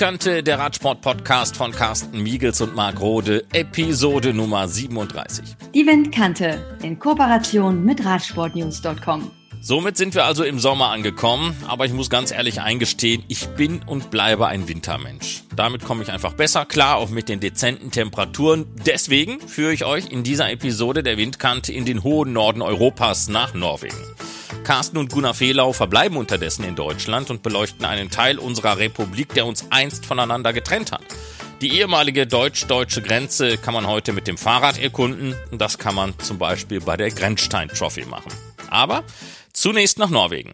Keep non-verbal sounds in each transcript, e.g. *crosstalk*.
Windkante, der Radsport-Podcast von Carsten Miegels und Marc Rode, Episode Nummer 37. Die Windkante in Kooperation mit Radsportnews.com. Somit sind wir also im Sommer angekommen, aber ich muss ganz ehrlich eingestehen, ich bin und bleibe ein Wintermensch. Damit komme ich einfach besser klar, auch mit den dezenten Temperaturen. Deswegen führe ich euch in dieser Episode der Windkante in den hohen Norden Europas nach Norwegen. Carsten und Gunnar Fehlau verbleiben unterdessen in Deutschland und beleuchten einen Teil unserer Republik, der uns einst voneinander getrennt hat. Die ehemalige deutsch-deutsche Grenze kann man heute mit dem Fahrrad erkunden und das kann man zum Beispiel bei der Grenzstein Trophy machen. Aber Zunächst nach Norwegen.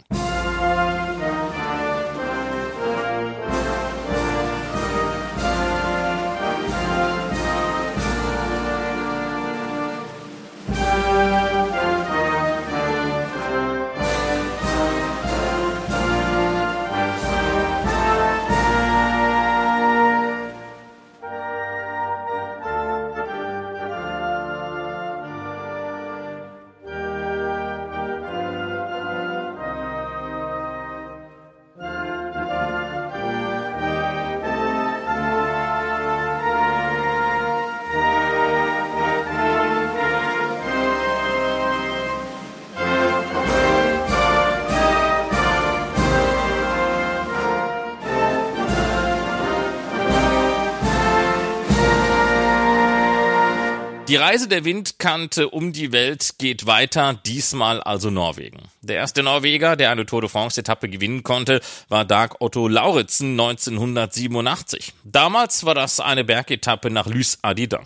Die Reise der Windkante um die Welt geht weiter, diesmal also Norwegen. Der erste Norweger, der eine Tour de France-Etappe gewinnen konnte, war Dag Otto Lauritzen 1987. Damals war das eine Bergetappe nach Lys Adida.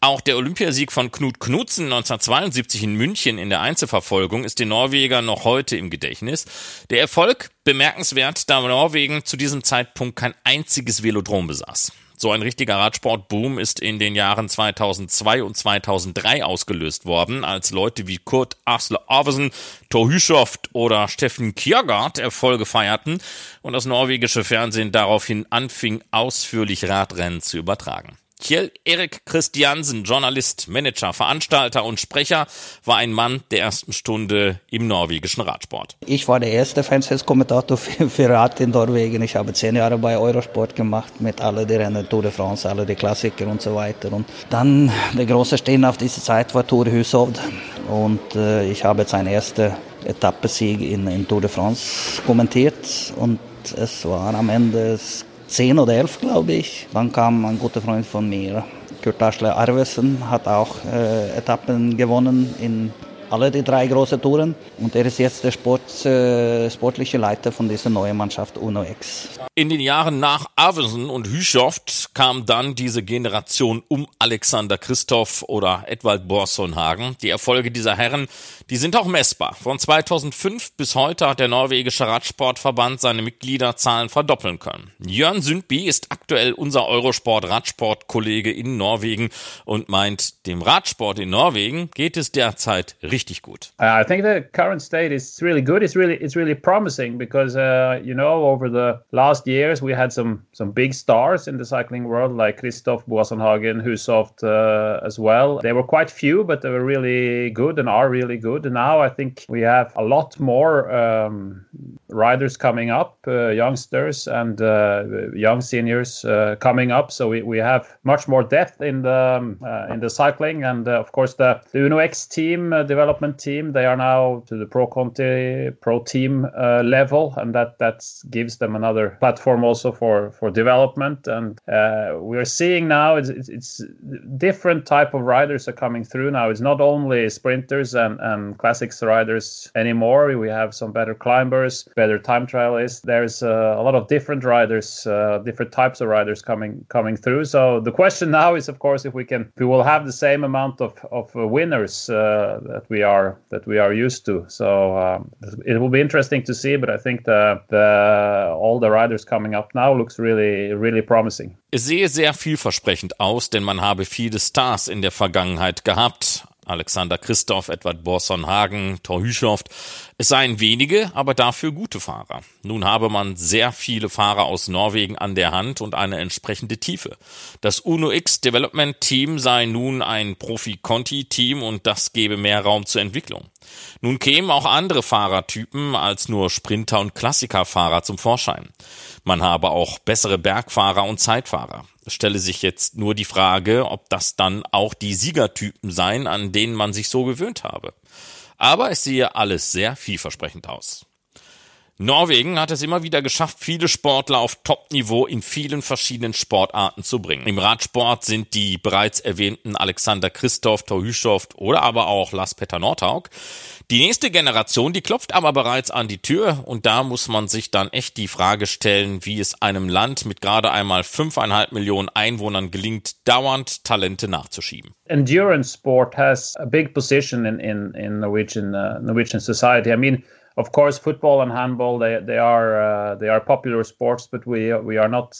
Auch der Olympiasieg von Knut Knudsen 1972 in München in der Einzelverfolgung ist den Norwegern noch heute im Gedächtnis. Der Erfolg bemerkenswert, da Norwegen zu diesem Zeitpunkt kein einziges Velodrom besaß. So ein richtiger Radsportboom ist in den Jahren 2002 und 2003 ausgelöst worden, als Leute wie Kurt Asle Arvesen, Thor Hüschoft oder Steffen Kjærgaard Erfolge feierten und das norwegische Fernsehen daraufhin anfing, ausführlich Radrennen zu übertragen. Kjell Erik Christiansen, Journalist, Manager, Veranstalter und Sprecher, war ein Mann der ersten Stunde im norwegischen Radsport. Ich war der erste Fernsehkommentator für, Rad in Norwegen. Ich habe zehn Jahre bei Eurosport gemacht mit alle die Rennen, Tour de France, alle die Klassiker und so weiter. Und dann der große Stehen auf diese Zeit war Tour Hushovd und äh, ich habe seinen ersten Etappensieg in, in Tour de France kommentiert und es war am Ende 10 oder 11, glaube ich. Dann kam ein guter Freund von mir, Kurt Aschle Arvesen, hat auch äh, Etappen gewonnen in alle die drei großen Touren. Und er ist jetzt der Sport, äh, sportliche Leiter von dieser neuen Mannschaft Uno X. In den Jahren nach Avesen und Hüschoft kam dann diese Generation um Alexander Christoph oder Edwald Borsonhagen. Die Erfolge dieser Herren, die sind auch messbar. Von 2005 bis heute hat der norwegische Radsportverband seine Mitgliederzahlen verdoppeln können. Jörn Sündby ist aktuell unser Eurosport-Radsport-Kollege in Norwegen und meint, dem Radsport in Norwegen geht es derzeit richtig richtig gut. Uh, I think the current state is really good. It's really it's really promising because uh, you know over the last years we had some some big stars in the cycling world like Christoph Boassenhagen, Husoft uh, as well. They were quite few, but they were really good and are really good. And now I think we have a lot more um, riders coming up, uh, youngsters and uh, young seniors uh, coming up. So we, we have much more depth in the um, in the cycling, and of course the, the Uno X team developed development team. They are now to the Pro Conti Pro Team uh, level, and that that gives them another platform also for for development. And uh, we're seeing now it's, it's, different type of riders are coming through now. It's not only sprinters and and classics riders anymore. We have some better climbers, better time trialists. There's uh, a lot of different riders, uh, different types of riders coming coming through. So the question *laughs* now is, of course, if we can, if we will have the same amount of of winners uh, that we are that we are used to. So um, it will be interesting to see, but I think the, the all the riders coming up now looks really really promising. Es sehe sehr vielversprechend aus, denn man habe viele Stars in der Vergangenheit gehabt. Alexander Christoph, Edward Borson Hagen, Thor Hüschoft. Es seien wenige, aber dafür gute Fahrer. Nun habe man sehr viele Fahrer aus Norwegen an der Hand und eine entsprechende Tiefe. Das Uno X Development Team sei nun ein Profi-Conti-Team und das gebe mehr Raum zur Entwicklung. Nun kämen auch andere Fahrertypen als nur Sprinter und Klassikerfahrer zum Vorschein. Man habe auch bessere Bergfahrer und Zeitfahrer. Stelle sich jetzt nur die Frage, ob das dann auch die Siegertypen seien, an denen man sich so gewöhnt habe. Aber es sehe alles sehr vielversprechend aus. Norwegen hat es immer wieder geschafft, viele Sportler auf Top-Niveau in vielen verschiedenen Sportarten zu bringen. Im Radsport sind die bereits erwähnten Alexander Christoph, Thor Hüschoft oder aber auch Lars Petter Nordhaug. Die nächste Generation, die klopft aber bereits an die Tür und da muss man sich dann echt die Frage stellen, wie es einem Land mit gerade einmal fünfeinhalb Millionen Einwohnern gelingt, dauernd Talente nachzuschieben. Endurance sport has a big position in, in, in Norwegian, uh, Norwegian society. I mean, of course, football and handball they they are uh, they are popular sports, but we we are not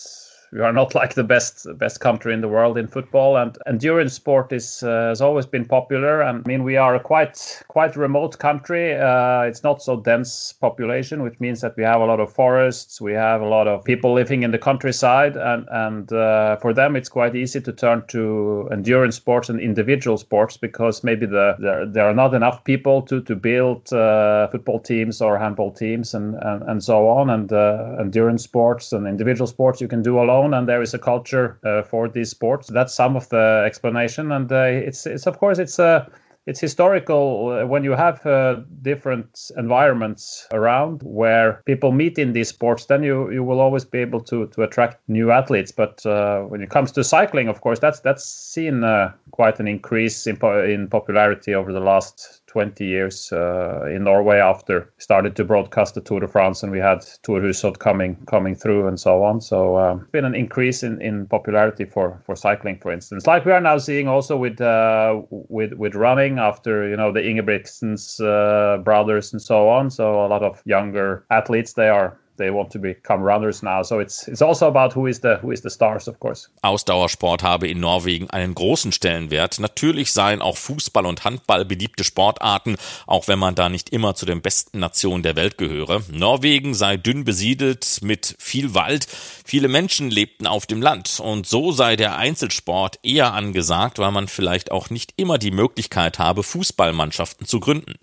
we are not *laughs* like the best best country in the world in football. And endurance sport is uh, has always been popular. And i mean we are a quite quite remote country. Uh, it's not so dense population which means that we have a lot of forests. We have a lot of people living in the countryside. And and uh, for them it's quite easy to turn to endurance sports and individual sports because maybe the there, there are not enough people to to build uh, football teams or handball teams and and, and so on. And uh, endurance sports and individual sports you can do alone and there is a culture uh, for these sports. That's some of the explanation, and uh, it's it's of course it's a uh, it's historical uh, when you have uh, different environments around where people meet in these sports then you you will always be able to to attract new athletes but uh, when it comes to cycling of course that's that's seen uh, quite an increase in, po- in popularity over the last 20 years uh, in Norway after started to broadcast the Tour de France and we had Tour Hushovd coming coming through and so on. So um, been an increase in, in popularity for, for cycling, for instance, like we are now seeing also with uh, with with running after you know the Ingebrigtsens uh, brothers and so on. So a lot of younger athletes they are they want to become runners now. So it's it's also about who is the who is the stars, of course. Ausdauersport habe in Norwegen einen großen Stellenwert. Natürlich seien auch Fußball und Handball beliebte Sportarten, auch wenn man da nicht immer zu den besten Nationen der Welt gehöre. Norwegen sei dünn besiedelt mit viel Wald. Viele Menschen lebten auf dem Land und so sei der Einzelsport eher angesagt, weil man vielleicht auch nicht immer die Möglichkeit habe, Fußballmannschaften zu gründen.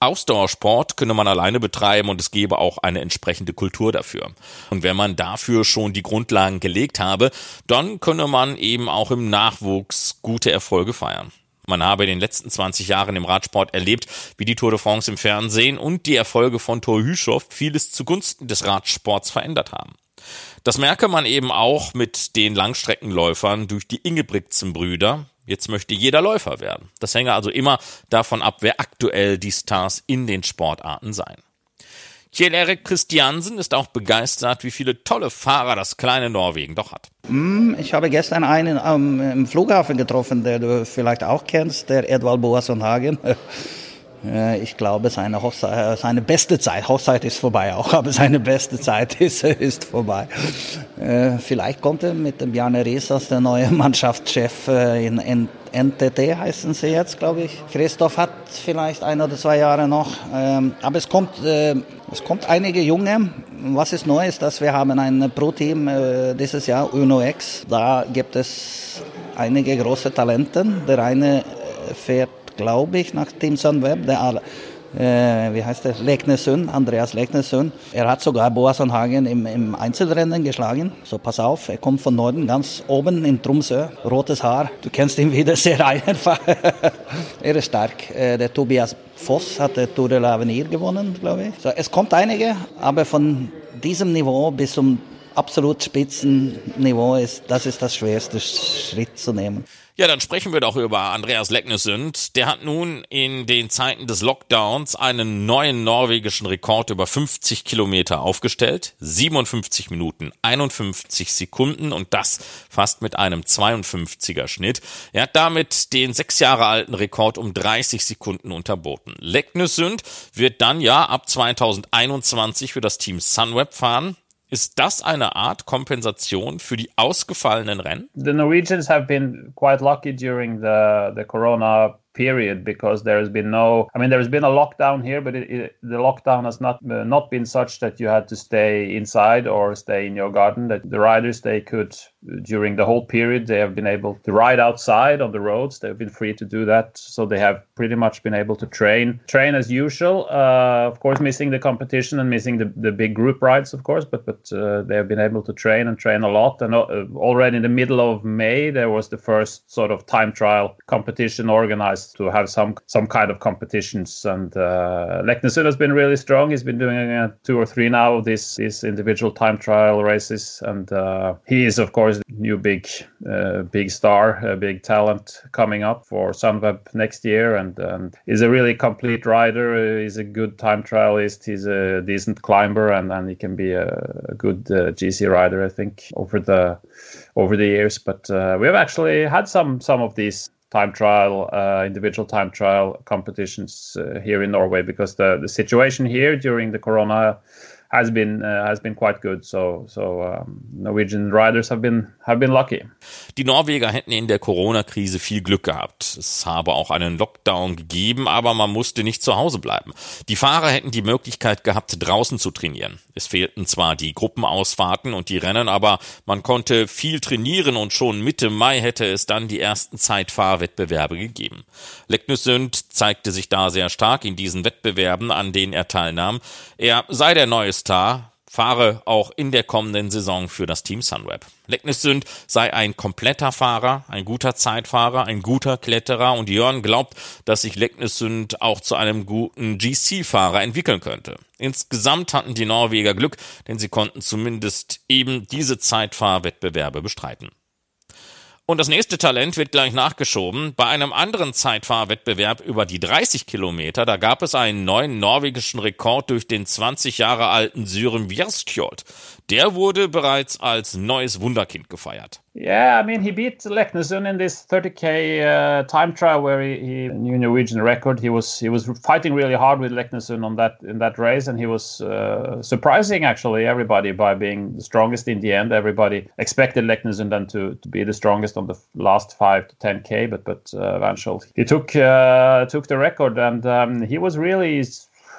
Ausdauersport könne man alleine betreiben und es gebe auch eine entsprechende Kultur Kultur dafür. Und wenn man dafür schon die Grundlagen gelegt habe, dann könne man eben auch im Nachwuchs gute Erfolge feiern. Man habe in den letzten 20 Jahren im Radsport erlebt, wie die Tour de France im Fernsehen und die Erfolge von Thor Hüschow vieles zugunsten des Radsports verändert haben. Das merke man eben auch mit den Langstreckenläufern durch die Ingebrigtsen-Brüder. Jetzt möchte jeder Läufer werden. Das hänge also immer davon ab, wer aktuell die Stars in den Sportarten seien. Kjell-Erik Christiansen ist auch begeistert, wie viele tolle Fahrer das kleine Norwegen doch hat. Hm, ich habe gestern einen am, im Flughafen getroffen, der du vielleicht auch kennst, der Edvald Boasson Hagen. *laughs* Äh, ich glaube, seine, Hochzeit, seine beste Zeit, Hochzeit ist vorbei auch, *laughs* aber seine beste Zeit ist, ist vorbei. Äh, vielleicht kommt er mit dem Bjarne Riesas, der neue *laughs* Mannschaftschef äh, in, in NTT heißen sie jetzt, glaube ich. Christoph hat vielleicht ein oder zwei Jahre noch. Ähm, aber es kommt, es kommt einige Junge. Was ist neu ist, dass wir haben ein Pro-Team dieses Jahr, UNO-X. Da gibt es einige große Talente. Der eine fährt glaube ich, nach Team Sunweb, der äh, wie heißt der, Leknesund, Andreas Leknesund. Er hat sogar Boas und Hagen im, im, Einzelrennen geschlagen. So, pass auf, er kommt von Norden, ganz oben in Tromsø, rotes Haar. Du kennst ihn wieder sehr einfach. *laughs* er ist stark. Äh, der Tobias Voss hat der Tour de l'Avenir gewonnen, glaube ich. So, es kommt einige, aber von diesem Niveau bis zum absolut Spitzenniveau ist, das ist das schwerste Schritt zu nehmen. Ja, dann sprechen wir doch über Andreas Leknesund. Der hat nun in den Zeiten des Lockdowns einen neuen norwegischen Rekord über 50 Kilometer aufgestellt. 57 Minuten, 51 Sekunden und das fast mit einem 52er Schnitt. Er hat damit den sechs Jahre alten Rekord um 30 Sekunden unterboten. Leknesund wird dann ja ab 2021 für das Team Sunweb fahren. Ist das eine Art Kompensation für die ausgefallenen Rennen? The Norwegians have been quite lucky during the the Corona period because there has been no i mean there has been a lockdown here but it, it, the lockdown has not uh, not been such that you had to stay inside or stay in your garden that the riders they could during the whole period they have been able to ride outside on the roads. They've been free to do that. So they have pretty much been able to train train as usual uh, of course missing the competition and missing the, the big group rides of course but but uh, they have been able to train and train a lot. And uh, already in the middle of may there was the first sort of time trial competition organized to have some some kind of competitions. And uh, Leknesund has been really strong. He's been doing uh, two or three now of these these individual time trial races, and uh, he is of course new big uh, big star, a big talent coming up for Sunweb next year, and and is a really complete rider. He's a good time trialist. He's a decent climber, and and he can be a, a good uh, GC rider. I think over the over the years, but uh, we have actually had some some of these time trial, uh, individual time trial competitions uh, here in Norway because the, the situation here during the corona has been uh, has been quite good. So so um, Norwegian riders have been have been lucky. Die Norweger hätten in der Corona-Krise viel Glück gehabt. Es habe auch einen Lockdown gegeben, aber man musste nicht zu Hause bleiben. Die Fahrer hätten die Möglichkeit gehabt, draußen zu trainieren. Es fehlten zwar die Gruppenausfahrten und die Rennen, aber man konnte viel trainieren und schon Mitte Mai hätte es dann die ersten Zeitfahrwettbewerbe gegeben. Leknessund zeigte sich da sehr stark in diesen Wettbewerben, an denen er teilnahm. Er sei der neue Star, fahre auch in der kommenden Saison für das Team Sunweb. Leknessund sei ein kompletter Fahrer, ein guter Zeitfahrer, ein guter Kletterer und Jörn glaubt, dass sich Leknessund auch zu einem guten GC-Fahrer entwickeln könnte. Insgesamt hatten die Norweger Glück, denn sie konnten zumindest eben diese Zeitfahrwettbewerbe bestreiten. Und das nächste Talent wird gleich nachgeschoben. Bei einem anderen Zeitfahrwettbewerb über die 30 Kilometer, da gab es einen neuen norwegischen Rekord durch den 20 Jahre alten Syren Vierskjold. Der wurde bereits als neues Wunderkind gefeiert. Yeah, I mean, he beat Leknesund in this 30k uh, time trial where he, he new Norwegian record. He was he was fighting really hard with Leknesund on that in that race, and he was uh, surprising actually everybody by being the strongest in the end. Everybody expected Leknesund then to, to be the strongest on the last five to 10k, but but uh, he took uh, took the record, and um, he was really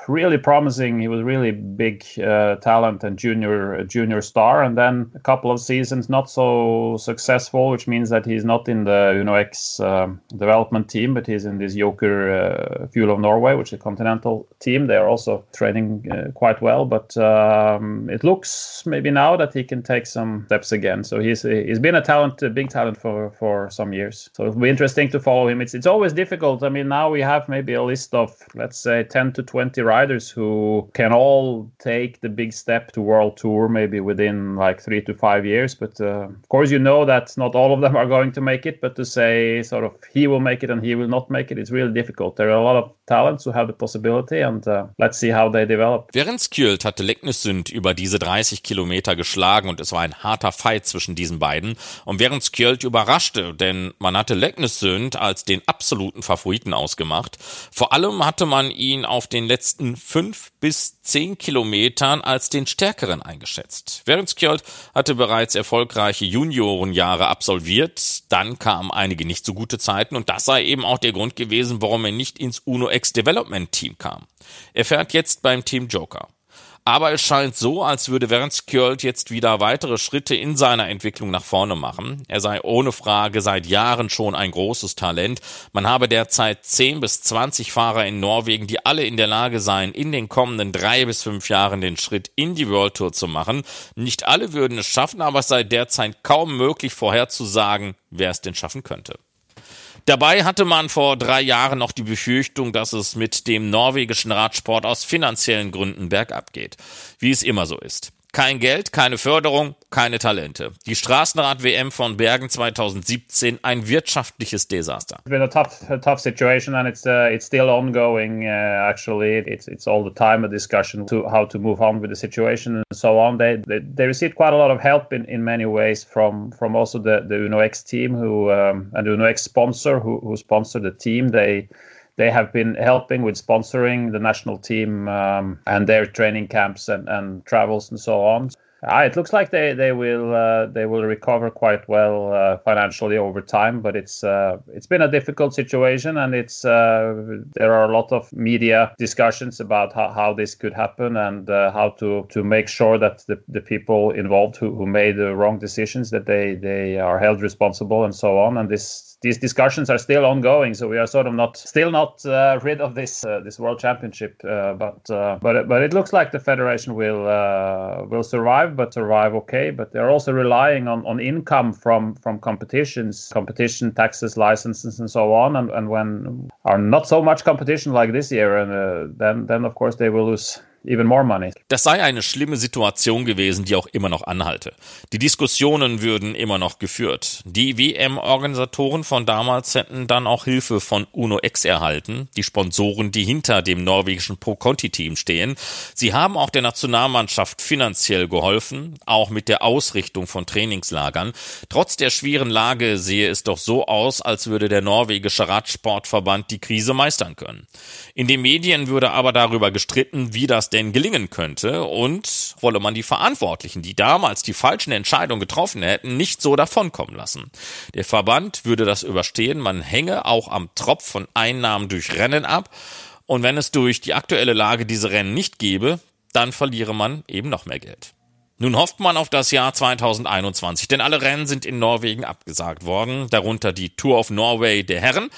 really promising. He was really big uh, talent and junior junior star, and then a couple of seasons not so successful, which means that he's not in the Uno X um, development team, but he's in this Joker uh, Fuel of Norway, which is a continental team. They are also training uh, quite well, but um, it looks maybe now that he can take some steps again. So he's he's been a talent, a big talent for for some years. So it'll be interesting to follow him. It's it's always difficult. I mean, now we have maybe a list of let's say 10 to 20 riders riders who can all take the big step to world tour maybe within like three to five years. But uh, of course, you know that not all of them are going to make it. But to say sort of he will make it and he will not make it, it's really difficult. There are a lot of talents who have the possibility and uh, let's see how they develop. Während Skjöld hatte Leknessund über diese 30 Kilometer geschlagen und es war ein harter Fight zwischen diesen beiden. Und während Skjöld überraschte, denn man hatte Leknessund als den absoluten Favoriten ausgemacht. Vor allem hatte man ihn auf den letzten fünf bis zehn Kilometern als den stärkeren eingeschätzt. Während Skjold hatte bereits erfolgreiche Juniorenjahre absolviert, dann kamen einige nicht so gute Zeiten und das sei eben auch der Grund gewesen, warum er nicht ins Uno Development Team kam. Er fährt jetzt beim Team Joker. Aber es scheint so, als würde Wernskjöld jetzt wieder weitere Schritte in seiner Entwicklung nach vorne machen. Er sei ohne Frage seit Jahren schon ein großes Talent. Man habe derzeit 10 bis 20 Fahrer in Norwegen, die alle in der Lage seien, in den kommenden drei bis fünf Jahren den Schritt in die World Tour zu machen. Nicht alle würden es schaffen, aber es sei derzeit kaum möglich vorherzusagen, wer es denn schaffen könnte. Dabei hatte man vor drei Jahren noch die Befürchtung, dass es mit dem norwegischen Radsport aus finanziellen Gründen bergab geht, wie es immer so ist. Kein Geld, keine Förderung, keine Talente. Die Straßenrad-WM von Bergen 2017 ein wirtschaftliches Desaster. It's been a tough, a tough situation and it's uh, it's still ongoing. Uh, actually, it's it's all the time a discussion to how to move on with the situation and so on. They they, they received quite a lot of help in, in many ways from from also the the Uno X team who um, and the Uno X sponsor who who sponsored the team. They they have been helping with sponsoring the national team um, and their training camps and, and travels and so on. Uh, it looks like they they will uh, they will recover quite well uh, financially over time, but it's uh, it's been a difficult situation, and it's uh, there are a lot of media discussions about how, how this could happen and uh, how to to make sure that the, the people involved who, who made the wrong decisions that they they are held responsible and so on, and this these discussions are still ongoing. So we are sort of not still not uh, rid of this uh, this world championship. Uh, but uh, but but it looks like the federation will uh, will survive, but survive okay. But they're also relying on, on income from from competitions, competition taxes, licenses, and so on. And, and when are not so much competition like this year, and uh, then then of course they will lose. Das sei eine schlimme Situation gewesen, die auch immer noch anhalte. Die Diskussionen würden immer noch geführt. Die WM-Organisatoren von damals hätten dann auch Hilfe von Uno X erhalten, die Sponsoren, die hinter dem norwegischen Pro-Conti-Team stehen. Sie haben auch der Nationalmannschaft finanziell geholfen, auch mit der Ausrichtung von Trainingslagern. Trotz der schweren Lage sehe es doch so aus, als würde der norwegische Radsportverband die Krise meistern können. In den Medien würde aber darüber gestritten, wie das denn gelingen könnte und wolle man die Verantwortlichen, die damals die falschen Entscheidungen getroffen hätten, nicht so davonkommen lassen. Der Verband würde das überstehen, man hänge auch am Tropf von Einnahmen durch Rennen ab und wenn es durch die aktuelle Lage diese Rennen nicht gäbe, dann verliere man eben noch mehr Geld. Nun hofft man auf das Jahr 2021, denn alle Rennen sind in Norwegen abgesagt worden, darunter die Tour of Norway der Herren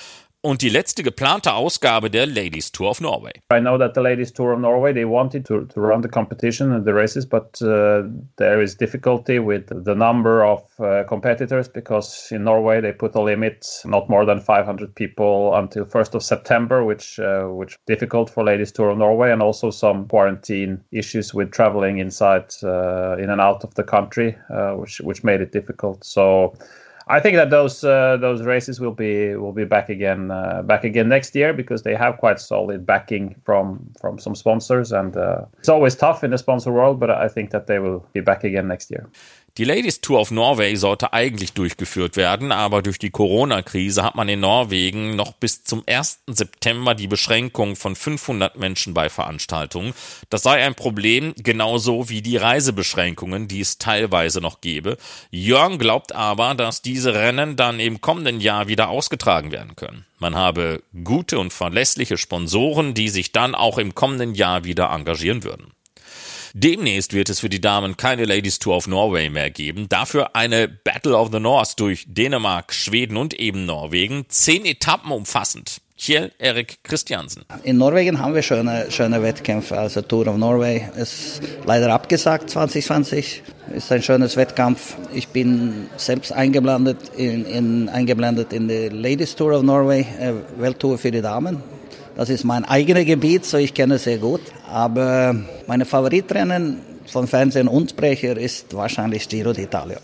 und die letzte geplante Ausgabe der Ladies Tour of Norway. I know that the Ladies Tour of Norway they wanted to, to run the competition and the races, but uh, there is difficulty with the number of uh, competitors because in Norway they put a limit not more than 500 people until 1st of September, which uh, which difficult for Ladies Tour of Norway, and also some quarantine issues with traveling inside uh, in and out of the country, uh, which which made it difficult. So. I think that those uh, those races will be will be back again uh, back again next year because they have quite solid backing from from some sponsors and uh, it's always tough in the sponsor world, but I think that they will be back again next year. Die Ladies Tour of Norway sollte eigentlich durchgeführt werden, aber durch die Corona-Krise hat man in Norwegen noch bis zum 1. September die Beschränkung von 500 Menschen bei Veranstaltungen. Das sei ein Problem, genauso wie die Reisebeschränkungen, die es teilweise noch gäbe. Jörn glaubt aber, dass diese Rennen dann im kommenden Jahr wieder ausgetragen werden können. Man habe gute und verlässliche Sponsoren, die sich dann auch im kommenden Jahr wieder engagieren würden. Demnächst wird es für die Damen keine Ladies Tour of Norway mehr geben. Dafür eine Battle of the North durch Dänemark, Schweden und eben Norwegen. Zehn Etappen umfassend. Kjell Erik Christiansen. In Norwegen haben wir schöne, schöne Wettkämpfe. Also Tour of Norway ist leider abgesagt 2020. Ist ein schönes Wettkampf. Ich bin selbst eingeblendet in, in, eingeblendet in die Ladies Tour of Norway, äh, Welttour für die Damen. Das ist mein eigenes Gebiet, so ich kenne es sehr gut. Aber meine Favoritrennen von Fernsehen und Sprecher ist wahrscheinlich Giro d'Italia.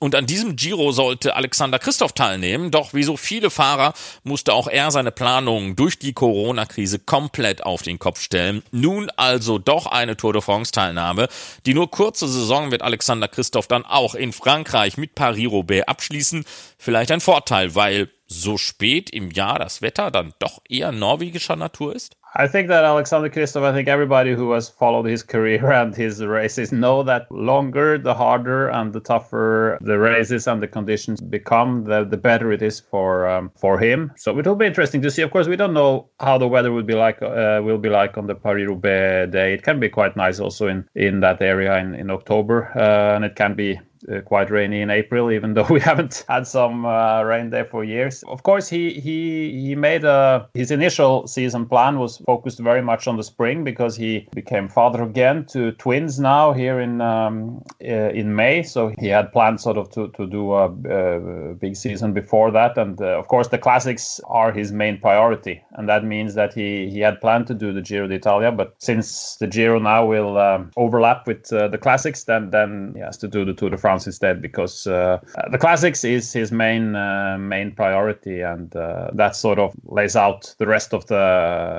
Und an diesem Giro sollte Alexander Christoph teilnehmen, doch wie so viele Fahrer musste auch er seine Planungen durch die Corona-Krise komplett auf den Kopf stellen. Nun also doch eine Tour de France-Teilnahme. Die nur kurze Saison wird Alexander Christoph dann auch in Frankreich mit Paris-Roubaix abschließen. Vielleicht ein Vorteil, weil so spät im Jahr das Wetter dann doch eher norwegischer Natur ist? I think that Alexander Kristoff, I think everybody who has followed his career *laughs* and his races know that longer, the harder and the tougher the races and the conditions become, the, the better it is for um, for him. So it will be interesting to see. Of course, we don't know how the weather will be like uh, will be like on the Paris Roubaix day. It can be quite nice also in in that area in in October, uh, and it can be uh, quite rainy in April, even *laughs* though we haven't had some uh, rain there for years. Of course, he he he made a his initial season plan was focused very much on the spring because he became father again to twins now here in um, uh, in May. So he had planned sort of to to do a, a big season before that, and uh, of course the classics are his main priority, and that means that he he had planned to do the Giro d'Italia, but since the Giro now will um, overlap with uh, the classics, then then he has to do the Tour de France France instead because uh, the classics is his main uh, main priority, and uh, that sort of lays out the rest of the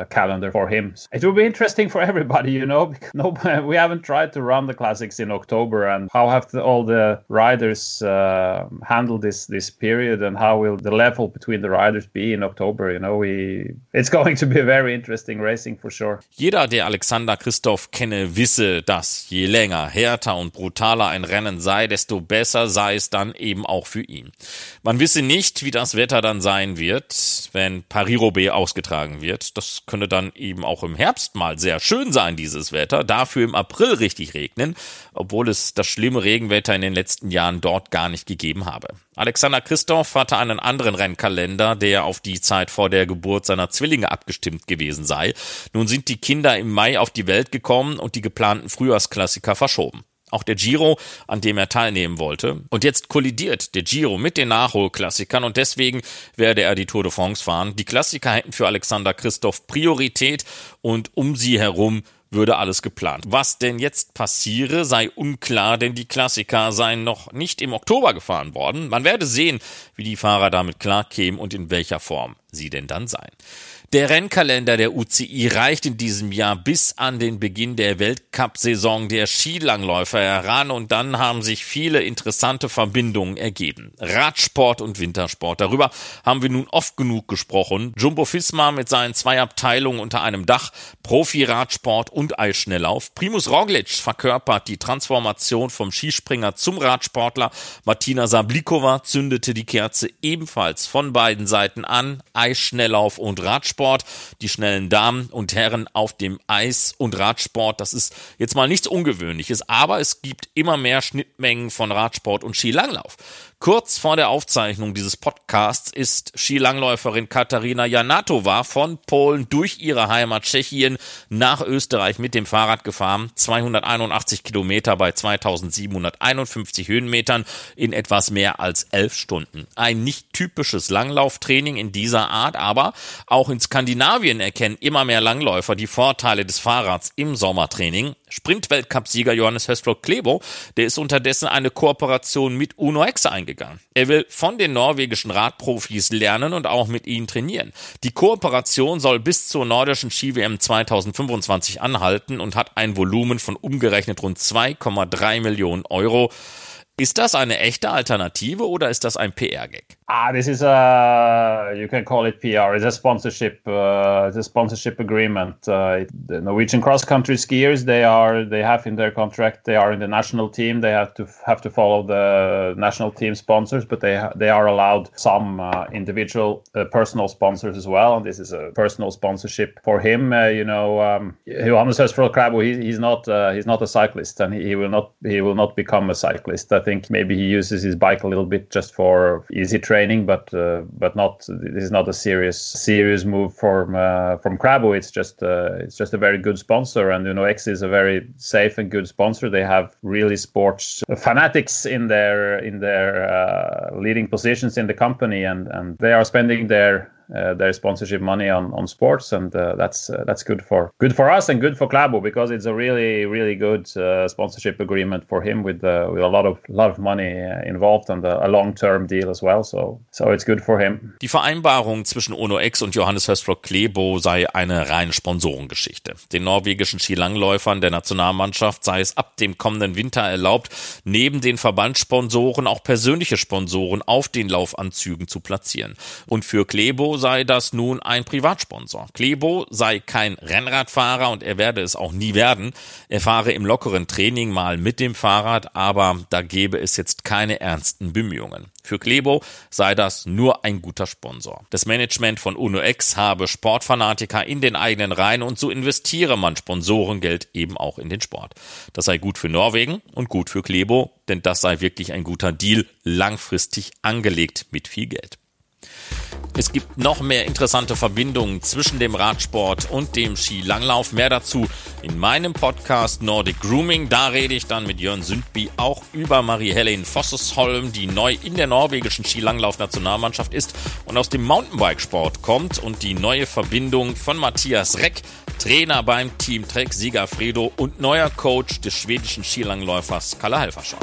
calendar for him. It will be interesting for *laughs* everybody, you know, because no, *laughs* we haven't tried to run the classics in October, and how have the, all the riders uh, handle this this period, and how will the level between the riders be in October? You know, we it's *laughs* going to be a very interesting racing for sure. Jeder, der Alexander Christoph kenne, wisse, dass je länger, härter und brutaler ein Rennen sei, desto besser sei es dann eben auch für ihn. Man wisse nicht, wie das Wetter dann sein wird, wenn Paris-Roubaix ausgetragen wird. Das könne dann eben auch im Herbst mal sehr schön sein, dieses Wetter. Dafür im April richtig regnen, obwohl es das schlimme Regenwetter in den letzten Jahren dort gar nicht gegeben habe. Alexander Christoph hatte einen anderen Rennkalender, der auf die Zeit vor der Geburt seiner Zwillinge abgestimmt gewesen sei. Nun sind die Kinder im Mai auf die Welt gekommen und die geplanten Frühjahrsklassiker verschoben. Auch der Giro, an dem er teilnehmen wollte. Und jetzt kollidiert der Giro mit den Nachholklassikern und deswegen werde er die Tour de France fahren. Die Klassiker hätten für Alexander Christoph Priorität und um sie herum würde alles geplant. Was denn jetzt passiere, sei unklar, denn die Klassiker seien noch nicht im Oktober gefahren worden. Man werde sehen, wie die Fahrer damit klarkämen und in welcher Form sie denn dann seien. Der Rennkalender der UCI reicht in diesem Jahr bis an den Beginn der Weltcup-Saison der Skilangläufer heran und dann haben sich viele interessante Verbindungen ergeben. Radsport und Wintersport. Darüber haben wir nun oft genug gesprochen. Jumbo Fisma mit seinen zwei Abteilungen unter einem Dach, Profi-Radsport und Eisschnelllauf. Primus Roglic verkörpert die Transformation vom Skispringer zum Radsportler. Martina Sablikova zündete die Kerze ebenfalls von beiden Seiten an. Eisschnelllauf und Radsport. Radsport, die schnellen Damen und Herren auf dem Eis und Radsport. Das ist jetzt mal nichts Ungewöhnliches, aber es gibt immer mehr Schnittmengen von Radsport und Skilanglauf. Kurz vor der Aufzeichnung dieses Podcasts ist Skilangläuferin Katharina Janatova von Polen durch ihre Heimat Tschechien nach Österreich mit dem Fahrrad gefahren. 281 Kilometer bei 2751 Höhenmetern in etwas mehr als elf Stunden. Ein nicht typisches Langlauftraining in dieser Art, aber auch in Skandinavien erkennen immer mehr Langläufer die Vorteile des Fahrrads im Sommertraining. Sprint-Weltcup-Sieger Johannes Hösflot Klebo, der ist unterdessen eine Kooperation mit Uno X eingegangen. Er will von den norwegischen Radprofis lernen und auch mit ihnen trainieren. Die Kooperation soll bis zur nordischen Ski-WM 2025 anhalten und hat ein Volumen von umgerechnet rund 2,3 Millionen Euro. Ist das eine echte Alternative oder ist das ein PR-Gag? Ah, this is a you can call it PR. It's a sponsorship. Uh, it's a sponsorship agreement. Uh, the Norwegian cross country skiers they are they have in their contract they are in the national team. They have to have to follow the national team sponsors, but they they are allowed some uh, individual uh, personal sponsors as well. And this is a personal sponsorship for him. Uh, you know, um, Johannes Krabo. He, he's not uh, he's not a cyclist, and he, he will not he will not become a cyclist. I think maybe he uses his bike a little bit just for easy training training, but uh, but not this is not a serious serious move from uh, from Crabo. It's just uh, it's just a very good sponsor, and you know X is a very safe and good sponsor. They have really sports fanatics in their in their uh, leading positions in the company, and and they are spending their their sponsorship money on, on sports, and uh, that's uh, that's good for good for us and good for Klabo because it's a really really good uh, sponsorship agreement for him with uh, with a lot of lot of money uh, involved and a, long term deal as well. So so it's good for him. Die Vereinbarung zwischen Ono X und Johannes Hösflok Klebo sei eine reine Sponsorengeschichte. Den norwegischen Skilangläufern der Nationalmannschaft sei es ab dem kommenden Winter erlaubt, neben den Verbandssponsoren auch persönliche Sponsoren auf den Laufanzügen zu platzieren. Und für Klebo sei das nun ein Privatsponsor. Klebo sei kein Rennradfahrer und er werde es auch nie werden. Er fahre im lockeren Training mal mit dem Fahrrad, aber da gebe es jetzt keine ernsten Bemühungen. Für Klebo sei das nur ein guter Sponsor. Das Management von UNO-X habe Sportfanatiker in den eigenen Reihen und so investiere man Sponsorengeld eben auch in den Sport. Das sei gut für Norwegen und gut für Klebo, denn das sei wirklich ein guter Deal, langfristig angelegt mit viel Geld. Es gibt noch mehr interessante Verbindungen zwischen dem Radsport und dem Skilanglauf. Mehr dazu in meinem Podcast Nordic Grooming. Da rede ich dann mit Jörn Sündby auch über Marie-Helene Vossesholm, die neu in der norwegischen Skilanglauf-Nationalmannschaft ist und aus dem Mountainbikesport kommt und die neue Verbindung von Matthias Reck, Trainer beim Team Trek Sieger Fredo und neuer Coach des schwedischen Skilangläufers Kalle Halfersson.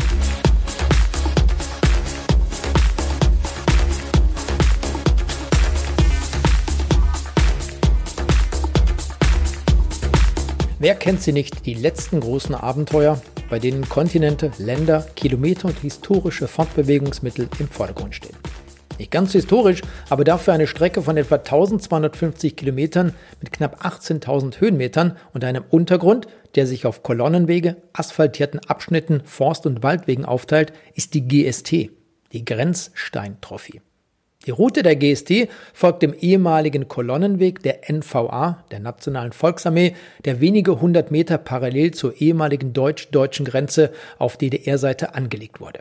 Wer kennt sie nicht, die letzten großen Abenteuer, bei denen Kontinente, Länder, Kilometer und historische Fortbewegungsmittel im Vordergrund stehen? Nicht ganz historisch, aber dafür eine Strecke von etwa 1250 Kilometern mit knapp 18.000 Höhenmetern und einem Untergrund, der sich auf Kolonnenwege, asphaltierten Abschnitten, Forst- und Waldwegen aufteilt, ist die GST, die Grenzstein-Trophy. Die Route der GST folgt dem ehemaligen Kolonnenweg der NVA, der Nationalen Volksarmee, der wenige hundert Meter parallel zur ehemaligen deutsch-deutschen Grenze auf DDR-Seite angelegt wurde.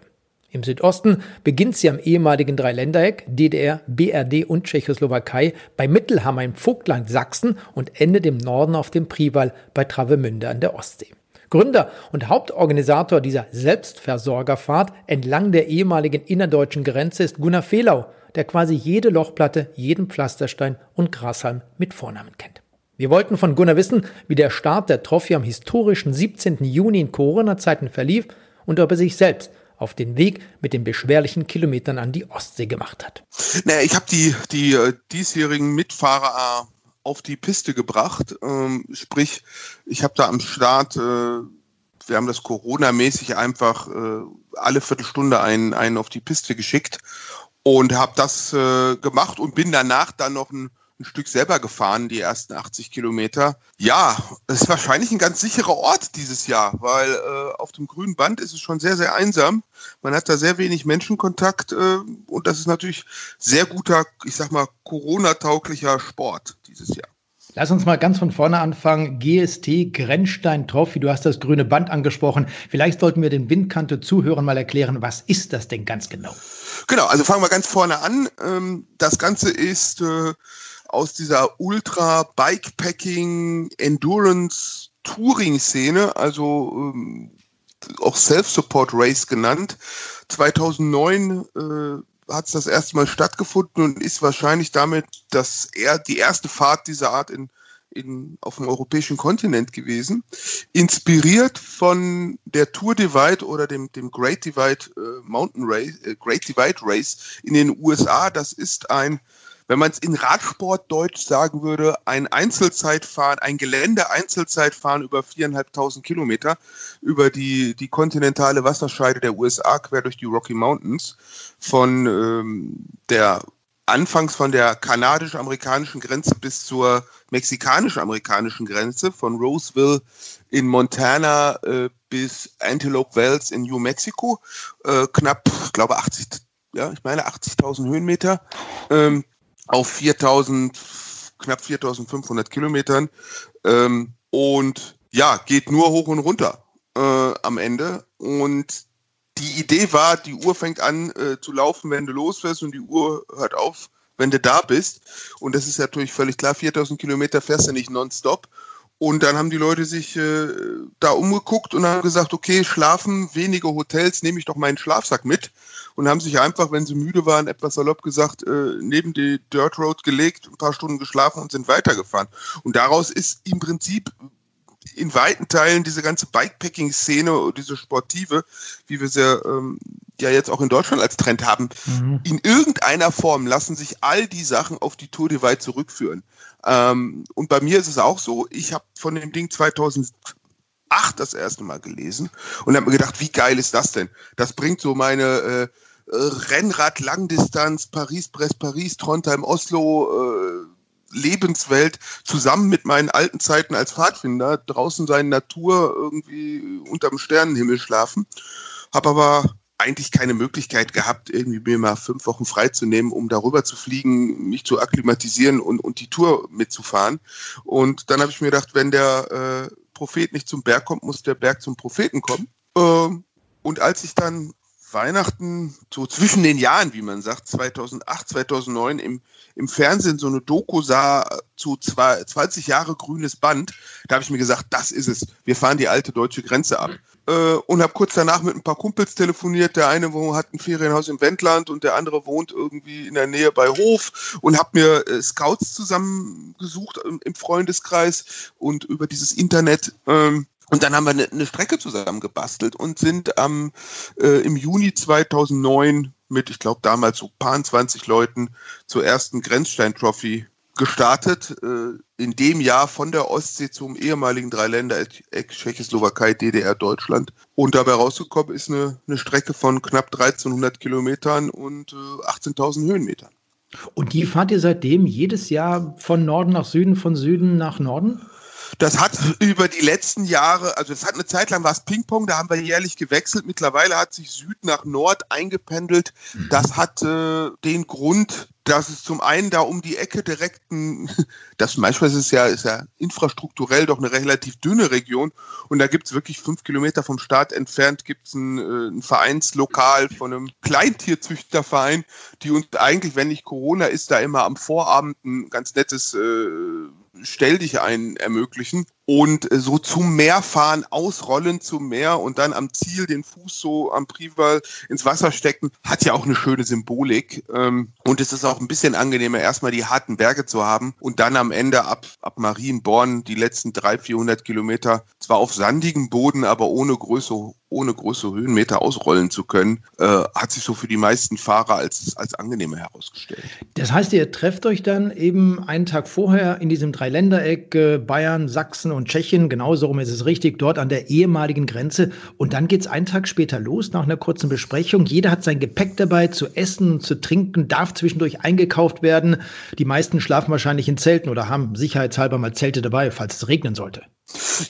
Im Südosten beginnt sie am ehemaligen Dreiländereck DDR, BRD und Tschechoslowakei bei Mittelhammer im Vogtland Sachsen und endet im Norden auf dem Priwall bei Travemünde an der Ostsee. Gründer und Hauptorganisator dieser Selbstversorgerfahrt entlang der ehemaligen innerdeutschen Grenze ist Gunnar Fehlau, der quasi jede Lochplatte, jeden Pflasterstein und Grashalm mit Vornamen kennt. Wir wollten von Gunnar wissen, wie der Start der Trophy am historischen 17. Juni in Corona-Zeiten verlief und ob er sich selbst auf den Weg mit den beschwerlichen Kilometern an die Ostsee gemacht hat. Naja, ich habe die, die äh, diesjährigen Mitfahrer äh, auf die Piste gebracht. Ähm, sprich, ich habe da am Start, äh, wir haben das Corona-mäßig einfach äh, alle Viertelstunde einen, einen auf die Piste geschickt und habe das äh, gemacht und bin danach dann noch ein ein Stück selber gefahren, die ersten 80 Kilometer. Ja, es ist wahrscheinlich ein ganz sicherer Ort dieses Jahr, weil äh, auf dem grünen Band ist es schon sehr, sehr einsam. Man hat da sehr wenig Menschenkontakt äh, und das ist natürlich sehr guter, ich sag mal, Corona-tauglicher Sport dieses Jahr. Lass uns mal ganz von vorne anfangen. GST Grenzstein Trophy, du hast das grüne Band angesprochen. Vielleicht sollten wir den Windkante Zuhörern mal erklären, was ist das denn ganz genau? Genau, also fangen wir ganz vorne an. Ähm, das Ganze ist äh, aus dieser Ultra-Bikepacking-Endurance-Touring-Szene, also ähm, auch Self-Support-Race genannt. 2009 äh, hat es das erste Mal stattgefunden und ist wahrscheinlich damit das er, die erste Fahrt dieser Art in, in, auf dem europäischen Kontinent gewesen. Inspiriert von der Tour Divide oder dem, dem Great Divide äh, Mountain Race, äh, Great Divide Race in den USA. Das ist ein wenn man es in Radsportdeutsch sagen würde, ein Einzelzeitfahren, ein Gelände-Einzelzeitfahren über viereinhalbtausend Kilometer über die, die kontinentale Wasserscheide der USA quer durch die Rocky Mountains von ähm, der anfangs von der kanadisch-amerikanischen Grenze bis zur mexikanisch-amerikanischen Grenze, von Roseville in Montana äh, bis Antelope Wells in New Mexico, äh, knapp, ich glaube 80, ja, ich meine 80.000 Höhenmeter. Ähm, auf 4000, knapp 4500 Kilometern. Ähm, und ja, geht nur hoch und runter äh, am Ende. Und die Idee war, die Uhr fängt an äh, zu laufen, wenn du losfährst und die Uhr hört auf, wenn du da bist. Und das ist natürlich völlig klar, 4000 Kilometer fährst du nicht nonstop. Und dann haben die Leute sich äh, da umgeguckt und haben gesagt, okay, schlafen, wenige Hotels, nehme ich doch meinen Schlafsack mit und haben sich einfach, wenn sie müde waren, etwas salopp gesagt, äh, neben die Dirt Road gelegt, ein paar Stunden geschlafen und sind weitergefahren. Und daraus ist im Prinzip in weiten Teilen diese ganze Bikepacking-Szene, diese sportive, wie wir sie ähm, ja jetzt auch in Deutschland als Trend haben, mhm. in irgendeiner Form lassen sich all die Sachen auf die Tour Divide zurückführen. Ähm, und bei mir ist es auch so, ich habe von dem Ding 2008 das erste Mal gelesen und habe mir gedacht, wie geil ist das denn? Das bringt so meine äh, Rennrad Langdistanz Paris Brest Paris Trondheim Oslo äh, Lebenswelt zusammen mit meinen alten Zeiten als Pfadfinder draußen sein Natur irgendwie unterm Sternenhimmel schlafen. Habe aber eigentlich keine Möglichkeit gehabt, irgendwie mir mal fünf Wochen freizunehmen, um darüber zu fliegen, mich zu akklimatisieren und, und die Tour mitzufahren. Und dann habe ich mir gedacht, wenn der äh, Prophet nicht zum Berg kommt, muss der Berg zum Propheten kommen. Äh, und als ich dann Weihnachten, so zwischen den Jahren, wie man sagt, 2008, 2009 im, im Fernsehen so eine Doku sah zu zwei, 20 Jahre grünes Band, da habe ich mir gesagt, das ist es. Wir fahren die alte deutsche Grenze ab. Äh, und habe kurz danach mit ein paar Kumpels telefoniert. Der eine hat ein Ferienhaus im Wendland und der andere wohnt irgendwie in der Nähe bei Hof und habe mir äh, Scouts zusammengesucht im, im, Freundeskreis und über dieses Internet ähm, und dann haben wir eine, eine Strecke zusammen gebastelt und sind am, äh, im Juni 2009 mit, ich glaube, damals so paar 20 Leuten zur ersten Grenzstein-Trophy gestartet, äh, in dem Jahr von der Ostsee zum ehemaligen Dreiländereck Tschechoslowakei, DDR, Deutschland. Und dabei rausgekommen ist eine, eine Strecke von knapp 1300 Kilometern und äh, 18.000 Höhenmetern. Und die fahrt ihr seitdem jedes Jahr von Norden nach Süden, von Süden nach Norden? Das hat über die letzten Jahre, also es hat eine Zeit lang war es Ping-Pong, da haben wir jährlich gewechselt. Mittlerweile hat sich Süd nach Nord eingependelt. Mhm. Das hat äh, den Grund, dass es zum einen da um die Ecke direkt ein, *laughs* das manchmal ist es ja, ist ja infrastrukturell doch eine relativ dünne Region und da gibt es wirklich fünf Kilometer vom Staat entfernt gibt es ein, äh, ein Vereinslokal von einem Kleintierzüchterverein, die uns eigentlich, wenn nicht Corona ist, da immer am Vorabend ein ganz nettes äh, Stell dich ein ermöglichen und äh, so zum Meer fahren, ausrollen zum Meer und dann am Ziel den Fuß so am Prival ins Wasser stecken, hat ja auch eine schöne Symbolik. Ähm, und es ist auch ein bisschen angenehmer, erstmal die harten Berge zu haben und dann am Ende ab, ab Marienborn die letzten 300, 400 Kilometer zwar auf sandigem Boden, aber ohne Größe ohne große Höhenmeter ausrollen zu können, äh, hat sich so für die meisten Fahrer als, als angenehmer herausgestellt. Das heißt, ihr trefft euch dann eben einen Tag vorher in diesem Dreiländereck äh, Bayern, Sachsen und Tschechien, genauso rum ist es richtig, dort an der ehemaligen Grenze. Und dann geht es einen Tag später los, nach einer kurzen Besprechung. Jeder hat sein Gepäck dabei, zu essen und zu trinken, darf zwischendurch eingekauft werden. Die meisten schlafen wahrscheinlich in Zelten oder haben sicherheitshalber mal Zelte dabei, falls es regnen sollte.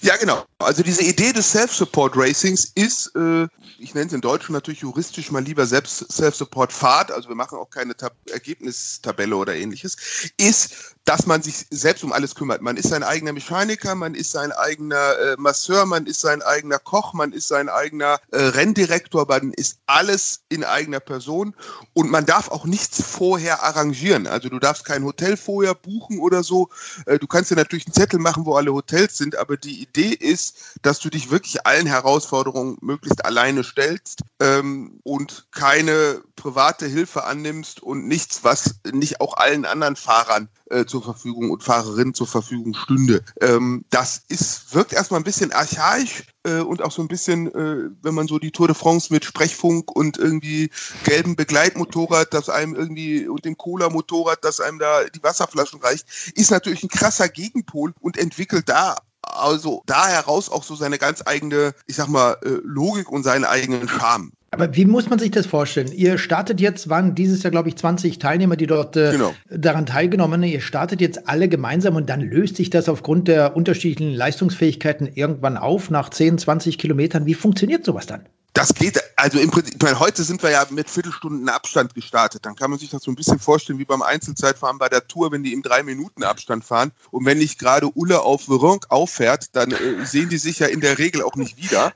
Ja, genau. Also diese Idee des Self-Support Racings ist, äh, ich nenne es in Deutsch natürlich juristisch mal lieber selbst Self-Support Fahrt, also wir machen auch keine Tab Ergebnistabelle oder ähnliches, ist, dass man sich selbst um alles kümmert. Man ist sein eigener Mechaniker, man ist sein eigener äh, Masseur, man ist sein eigener Koch, man ist sein eigener äh, Renndirektor, man ist alles in eigener Person und man darf auch nichts vorher arrangieren. Also du darfst kein Hotel vorher buchen oder so. Äh, du kannst dir natürlich einen Zettel machen, wo alle Hotels sind, aber die Idee ist, dass du dich wirklich allen Herausforderungen möglichst alleine stellst ähm, und keine private Hilfe annimmst und nichts, was nicht auch allen anderen Fahrern äh, zur Verfügung und Fahrerinnen zur Verfügung stünde. Ähm, das ist, wirkt erstmal ein bisschen archaisch äh, und auch so ein bisschen, äh, wenn man so die Tour de France mit Sprechfunk und irgendwie gelben Begleitmotorrad, das einem irgendwie und dem Cola-Motorrad, das einem da die Wasserflaschen reicht, ist natürlich ein krasser Gegenpol und entwickelt da also da heraus auch so seine ganz eigene, ich sag mal, äh, Logik und seinen eigenen Charme. Aber wie muss man sich das vorstellen? Ihr startet jetzt, waren dieses Jahr, glaube ich, 20 Teilnehmer, die dort äh, genau. daran teilgenommen haben. Ihr startet jetzt alle gemeinsam und dann löst sich das aufgrund der unterschiedlichen Leistungsfähigkeiten irgendwann auf nach 10, 20 Kilometern. Wie funktioniert sowas dann? Das geht, also im Prinzip, meine, heute sind wir ja mit Viertelstunden Abstand gestartet. Dann kann man sich das so ein bisschen vorstellen wie beim Einzelzeitfahren bei der Tour, wenn die im drei Minuten Abstand fahren. Und wenn nicht gerade Ulle auf Veronk auffährt, dann äh, sehen die sich ja in der Regel auch nicht wieder.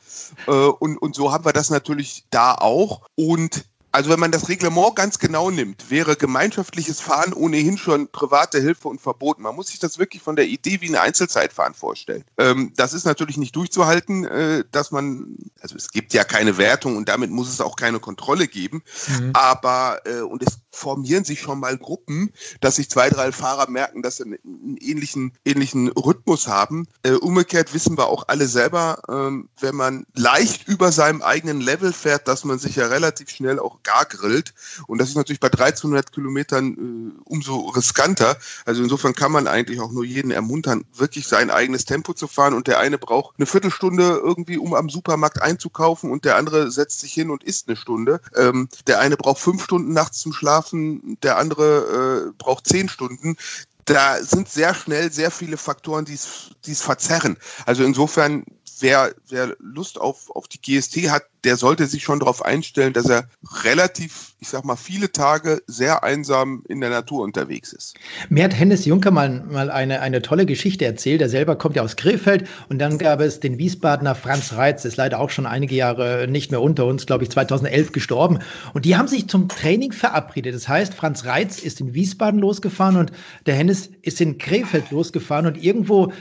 Äh, und, und so haben wir das natürlich da auch. Und also wenn man das Reglement ganz genau nimmt, wäre gemeinschaftliches Fahren ohnehin schon private Hilfe und verboten. Man muss sich das wirklich von der Idee wie ein Einzelzeitfahren vorstellen. Ähm, das ist natürlich nicht durchzuhalten, äh, dass man, also es gibt ja keine Wertung und damit muss es auch keine Kontrolle geben. Mhm. Aber, äh, und es formieren sich schon mal Gruppen, dass sich zwei, drei Fahrer merken, dass sie einen ähnlichen, ähnlichen Rhythmus haben. Äh, umgekehrt wissen wir auch alle selber, ähm, wenn man leicht über seinem eigenen Level fährt, dass man sich ja relativ schnell auch gar grillt. Und das ist natürlich bei 1300 Kilometern äh, umso riskanter. Also insofern kann man eigentlich auch nur jeden ermuntern, wirklich sein eigenes Tempo zu fahren. Und der eine braucht eine Viertelstunde irgendwie, um am Supermarkt einzukaufen und der andere setzt sich hin und isst eine Stunde. Ähm, der eine braucht fünf Stunden nachts zum Schlafen schlafen, der andere äh, braucht zehn Stunden. Da sind sehr schnell sehr viele Faktoren, die es verzerren. Also insofern, wer, wer Lust auf, auf die GST hat, der sollte sich schon darauf einstellen, dass er relativ, ich sag mal, viele Tage sehr einsam in der Natur unterwegs ist. Mir hat Hennes Juncker mal, mal eine, eine tolle Geschichte erzählt. Er selber kommt ja aus Krefeld und dann gab es den Wiesbadener Franz Reitz, ist leider auch schon einige Jahre nicht mehr unter uns, glaube ich, 2011 gestorben. Und die haben sich zum Training verabredet. Das heißt, Franz Reitz ist in Wiesbaden losgefahren und der Hennes ist in Krefeld losgefahren und irgendwo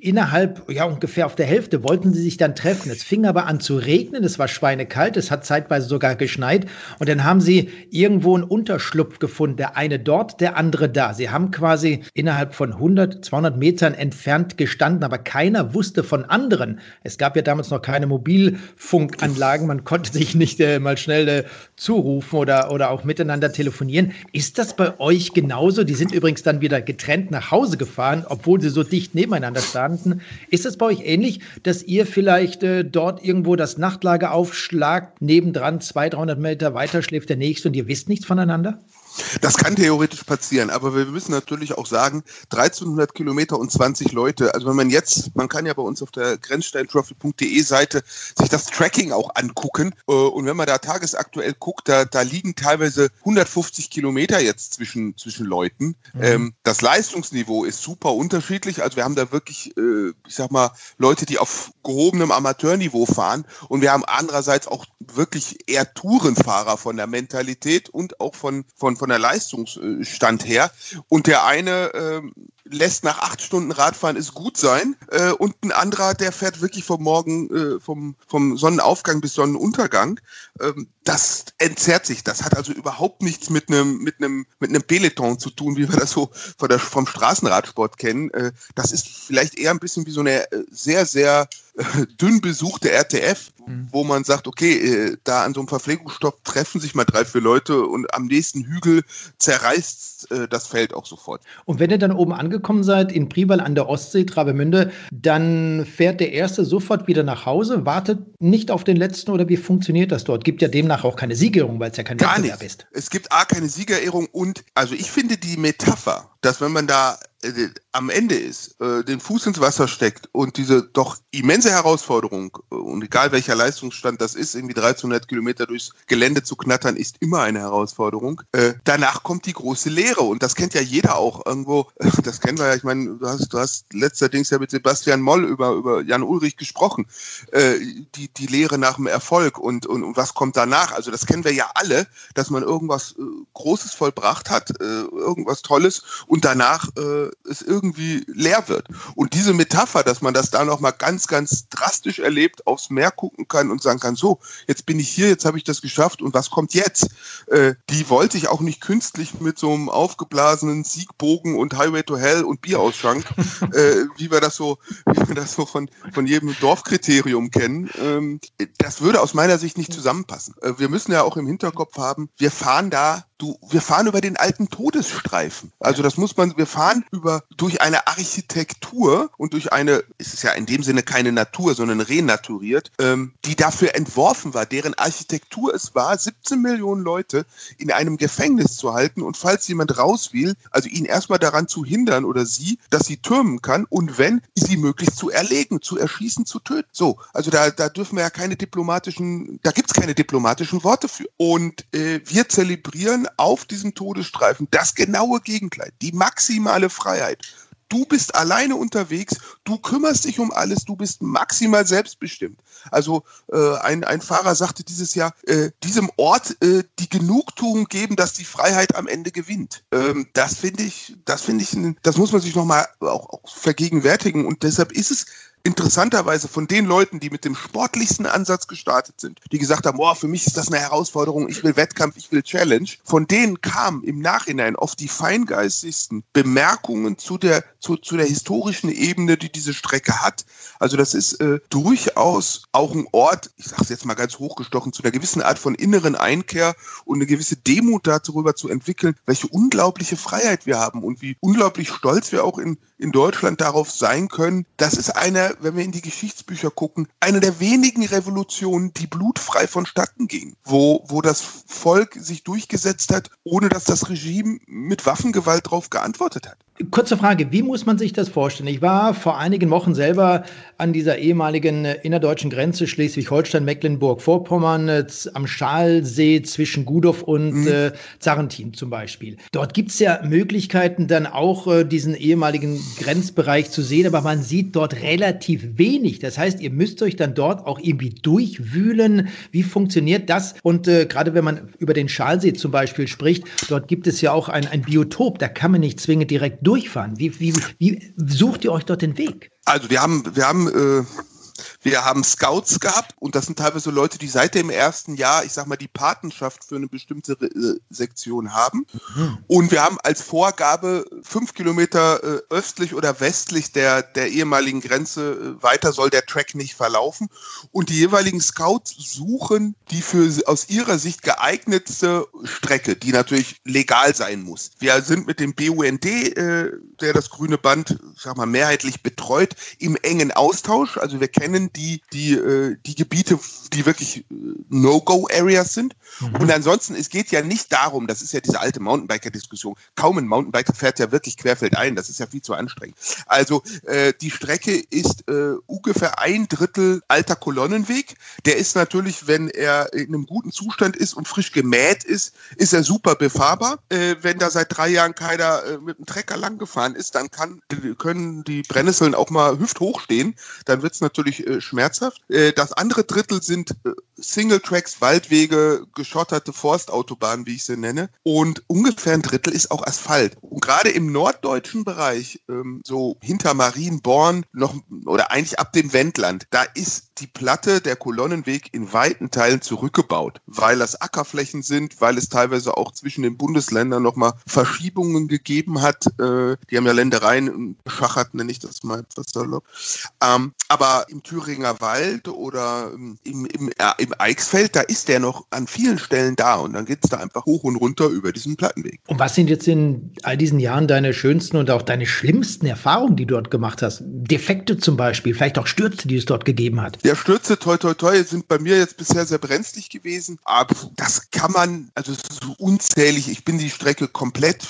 innerhalb, ja, ungefähr auf der Hälfte wollten sie sich dann treffen. Es fing aber an zu regnen, es war schweinekalt, es hat zeitweise sogar geschneit und dann haben sie irgendwo einen Unterschlupf gefunden. Der eine dort, der andere da. Sie haben quasi innerhalb von 100, 200 Metern entfernt gestanden, aber keiner wusste von anderen. Es gab ja damals noch keine Mobilfunkanlagen. Man konnte sich nicht äh, mal schnell äh, zurufen oder, oder auch miteinander telefonieren. Ist das bei euch genauso? Die sind übrigens dann wieder getrennt nach Hause gefahren, obwohl sie so dicht nebeneinander standen. Ist das bei euch ähnlich, dass ihr vielleicht äh, dort irgendwo das Nachtlager aufschlagt, nebendran 200, 300 Meter weiter schläft der nächste und ihr wisst nichts voneinander? Das kann theoretisch passieren, aber wir müssen natürlich auch sagen, 1300 Kilometer und 20 Leute. Also wenn man jetzt, man kann ja bei uns auf der grenzsteintrophy.de Seite sich das Tracking auch angucken. Äh, und wenn man da tagesaktuell guckt, da, da liegen teilweise 150 Kilometer jetzt zwischen, zwischen Leuten. Mhm. Ähm, das Leistungsniveau ist super unterschiedlich. Also wir haben da wirklich, äh, ich sag mal, Leute, die auf gehobenem Amateurniveau fahren. Und wir haben andererseits auch wirklich eher Tourenfahrer von der Mentalität und auch von, von, von der Leistungsstand her. Und der eine äh, lässt nach acht Stunden Radfahren es gut sein äh, und ein anderer, der fährt wirklich vom Morgen, äh, vom, vom Sonnenaufgang bis Sonnenuntergang. Ähm, das entzerrt sich. Das hat also überhaupt nichts mit einem mit einem mit einem Peloton zu tun, wie wir das so von der, vom Straßenradsport kennen. Äh, das ist vielleicht eher ein bisschen wie so eine äh, sehr sehr äh, dünn besuchte RTF, mhm. wo man sagt, okay, äh, da an so einem Verpflegungsstopp treffen sich mal drei vier Leute und am nächsten Hügel zerreißt das Feld auch sofort. Und wenn ihr dann oben angekommen seid in Prival an der Ostsee, Travemünde, dann fährt der erste sofort wieder nach Hause, wartet nicht auf den letzten oder wie funktioniert das dort? Gibt ja demnach auch keine Siegerehrung, weil es ja kein Gar Wettbewerb nicht. ist. Es gibt A, keine Siegerehrung und, also ich finde die Metapher, dass wenn man da äh, am Ende ist, äh, den Fuß ins Wasser steckt und diese doch immense Herausforderung, äh, und egal welcher Leistungsstand das ist, irgendwie 1300 Kilometer durchs Gelände zu knattern, ist immer eine Herausforderung. Äh, danach kommt die große Lehre und das kennt ja jeder auch irgendwo, *laughs* das kennen wir ja, ich meine, du hast, du hast letzterdings ja mit Sebastian Moll über, über Jan Ulrich gesprochen, äh, die, die Lehre nach dem Erfolg und, und, und was kommt danach, also das kennen wir ja alle, dass man irgendwas äh, Großes vollbracht hat, irgendwas Tolles und danach es irgendwie leer wird. Und diese Metapher, dass man das da nochmal ganz, ganz drastisch erlebt, aufs Meer gucken kann und sagen kann, so, jetzt bin ich hier, jetzt habe ich das geschafft und was kommt jetzt? Äh, die wollte ich auch nicht künstlich mit so einem aufgeblasenen Siegbogen und Highway to Hell und Bierausschank, *laughs* äh, wie wir das so, wie wir das so von, von jedem Dorfkriterium kennen. Ähm, das würde aus meiner Sicht nicht zusammenpassen. Äh, wir müssen ja auch im Hinterkopf haben, wir fahren da du, wir fahren über den alten Todesstreifen. Also das muss man, wir fahren über, durch eine Architektur und durch eine, es ist ja in dem Sinne keine Natur, sondern renaturiert, ähm, die dafür entworfen war, deren Architektur es war, 17 Millionen Leute in einem Gefängnis zu halten und falls jemand raus will, also ihn erstmal daran zu hindern oder sie, dass sie türmen kann und wenn, sie möglichst zu erlegen, zu erschießen, zu töten. So, also da, da dürfen wir ja keine diplomatischen, da gibt's keine diplomatischen Worte für. Und äh, wir zelebrieren auf diesem Todesstreifen das genaue Gegenteil, die maximale Freiheit. Du bist alleine unterwegs, du kümmerst dich um alles, du bist maximal selbstbestimmt. Also äh, ein, ein Fahrer sagte dieses Jahr, äh, diesem Ort äh, die Genugtuung geben, dass die Freiheit am Ende gewinnt. Ähm, das finde ich, das finde ich, das muss man sich nochmal auch, auch vergegenwärtigen. Und deshalb ist es interessanterweise von den Leuten, die mit dem sportlichsten Ansatz gestartet sind, die gesagt haben, boah, für mich ist das eine Herausforderung, ich will Wettkampf, ich will Challenge, von denen kamen im Nachhinein oft die feingeistigsten Bemerkungen zu der, zu, zu der historischen Ebene, die diese Strecke hat. Also das ist äh, durchaus auch ein Ort, ich sage es jetzt mal ganz hochgestochen, zu einer gewissen Art von inneren Einkehr und eine gewisse Demut darüber zu entwickeln, welche unglaubliche Freiheit wir haben und wie unglaublich stolz wir auch in, in Deutschland darauf sein können. Das ist eine wenn wir in die Geschichtsbücher gucken, eine der wenigen Revolutionen, die blutfrei vonstatten ging, wo, wo das Volk sich durchgesetzt hat, ohne dass das Regime mit Waffengewalt darauf geantwortet hat. Kurze Frage, wie muss man sich das vorstellen? Ich war vor einigen Wochen selber an dieser ehemaligen äh, innerdeutschen Grenze Schleswig-Holstein, Mecklenburg-Vorpommern, äh, am Schalsee zwischen Gudow und mhm. äh, Zarentin zum Beispiel. Dort gibt es ja Möglichkeiten, dann auch äh, diesen ehemaligen Grenzbereich zu sehen, aber man sieht dort relativ wenig. Das heißt, ihr müsst euch dann dort auch irgendwie durchwühlen. Wie funktioniert das? Und äh, gerade wenn man über den Schalsee zum Beispiel spricht, dort gibt es ja auch ein, ein Biotop, da kann man nicht zwingend direkt durchfahren? Wie, wie, wie sucht ihr euch dort den Weg? Also wir haben, wir haben, äh, Wir haben Scouts gehabt und das sind teilweise Leute, die seit dem ersten Jahr, ich sag mal, die Patenschaft für eine bestimmte äh, Sektion haben. Und wir haben als Vorgabe fünf Kilometer äh, östlich oder westlich der, der ehemaligen Grenze äh, weiter soll der Track nicht verlaufen. Und die jeweiligen Scouts suchen die für aus ihrer Sicht geeignetste Strecke, die natürlich legal sein muss. Wir sind mit dem BUND, äh, der das grüne Band, sag mal, mehrheitlich betreut, im engen Austausch. Also wir kennen die, die, äh, die Gebiete, die wirklich äh, No-Go-Areas sind. Mhm. Und ansonsten, es geht ja nicht darum, das ist ja diese alte Mountainbiker-Diskussion, kaum ein Mountainbiker fährt ja wirklich querfeldein, das ist ja viel zu anstrengend. Also äh, die Strecke ist äh, ungefähr ein Drittel alter Kolonnenweg. Der ist natürlich, wenn er in einem guten Zustand ist und frisch gemäht ist, ist er super befahrbar. Äh, wenn da seit drei Jahren keiner äh, mit dem Trecker lang gefahren ist, dann kann, können die Brennnesseln auch mal hüfthoch stehen. Dann wird es natürlich äh, schmerzhaft. Äh, das andere Drittel sind äh, Single-Tracks, Waldwege, geschotterte Forstautobahnen, wie ich sie nenne. Und ungefähr ein Drittel ist auch Asphalt. Und gerade im norddeutschen Bereich, ähm, so hinter Marienborn noch oder eigentlich ab dem Wendland, da ist die Platte, der Kolonnenweg in weiten Teilen zurückgebaut, weil das Ackerflächen sind, weil es teilweise auch zwischen den Bundesländern nochmal Verschiebungen gegeben hat. Äh, die haben ja Ländereien beschachert, nenne ich das mal etwas salopp. Ähm, aber im Thüringer Wald oder im, im, äh, im Eichsfeld, da ist der noch an vielen Stellen da und dann geht es da einfach hoch und runter über diesen Plattenweg. Und was sind jetzt in all diesen Jahren deine schönsten und auch deine schlimmsten Erfahrungen, die du dort gemacht hast? Defekte zum Beispiel, vielleicht auch Stürze, die es dort gegeben hat? Ja, Stürze, toi, toi, toi, sind bei mir jetzt bisher sehr brenzlig gewesen. Aber das kann man, also so unzählig. Ich bin die Strecke komplett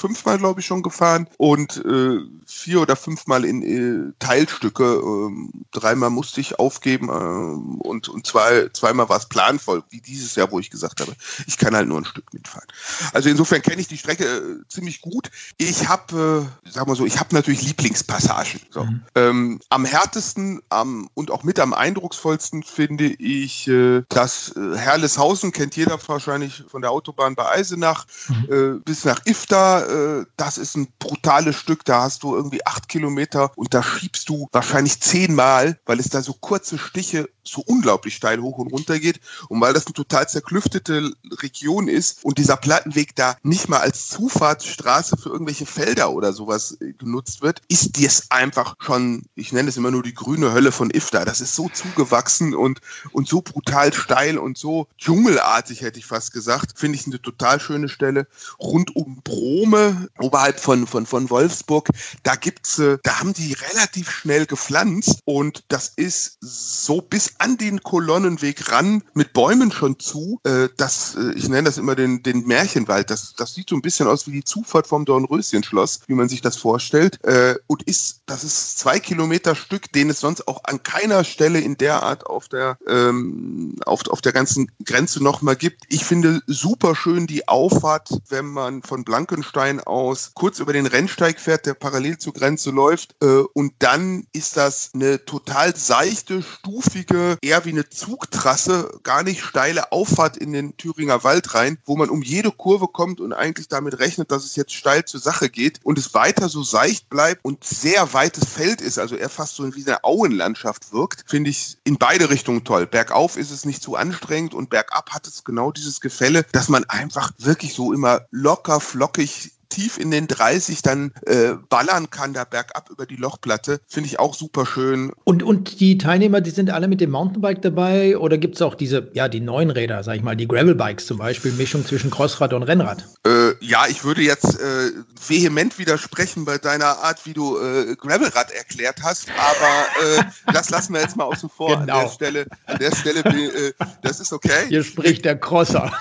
fünfmal, glaube ich, schon gefahren und äh, vier oder fünfmal in äh, Teilstücke. Ähm, dreimal musste ich aufgeben äh, und, und zwei, zweimal war es planvoll, wie dieses Jahr, wo ich gesagt habe, ich kann halt nur ein Stück mitfahren. Also insofern kenne ich die Strecke äh, ziemlich gut. Ich habe, äh, sag mal so, ich habe natürlich Lieblingspassagen. So. Mhm. Ähm, am härtesten am, und auch mit am eindrucksvollsten finde ich äh, das äh, Herleshausen, kennt jeder wahrscheinlich von der Autobahn bei Eisenach, mhm. äh, bis nach Ifta äh, das ist ein brutales Stück, da hast du irgendwie acht Kilometer und da schiebst du wahrscheinlich zehnmal, weil es da so kurze Stiche so unglaublich steil hoch und runter geht und weil das eine total zerklüftete Region ist und dieser Plattenweg da nicht mal als Zufahrtsstraße für irgendwelche Felder oder sowas äh, genutzt wird, ist das einfach schon, ich nenne es immer nur die grüne Hölle von Ifta. Das ist so zugewachsen und, und so brutal steil und so dschungelartig, hätte ich fast gesagt. Finde ich eine total schöne Stelle. Rund um Brome oberhalb von, von, von Wolfsburg, da gibt's, äh, da haben die relativ schnell gepflanzt und das ist so bis an den Kolonnenweg ran mit Bäumen schon zu. Äh, das, äh, ich nenne das immer den, den Märchenwald. Das, das sieht so ein bisschen aus wie die Zufahrt vom Dornröschenschloss, wie man sich das vorstellt. Und ist, das ist zwei Kilometer Stück, den es sonst auch an keiner Stelle in der Art auf der, ähm, auf, auf der ganzen Grenze nochmal gibt. Ich finde super schön die Auffahrt, wenn man von Blankenstein Rhein aus kurz über den Rennsteig fährt, der parallel zur Grenze läuft. Äh, und dann ist das eine total seichte, stufige, eher wie eine Zugtrasse, gar nicht steile Auffahrt in den Thüringer Wald rein, wo man um jede Kurve kommt und eigentlich damit rechnet, dass es jetzt steil zur Sache geht und es weiter so seicht bleibt und sehr weites Feld ist, also eher fast so wie eine Auenlandschaft wirkt, finde ich in beide Richtungen toll. Bergauf ist es nicht zu anstrengend und bergab hat es genau dieses Gefälle, dass man einfach wirklich so immer locker, flockig tief in den 30 dann äh, ballern kann, da bergab über die Lochplatte. Finde ich auch super schön. Und, und die Teilnehmer, die sind alle mit dem Mountainbike dabei oder gibt es auch diese, ja, die neuen Räder, sag ich mal, die Gravelbikes zum Beispiel, Mischung zwischen Crossrad und Rennrad? Äh, ja, ich würde jetzt äh, vehement widersprechen bei deiner Art, wie du äh, Gravelrad erklärt hast, aber äh, *laughs* das lassen wir jetzt mal außen vor genau. an der genau. Stelle. An der Stelle, äh, das ist okay. Hier spricht der Crosser.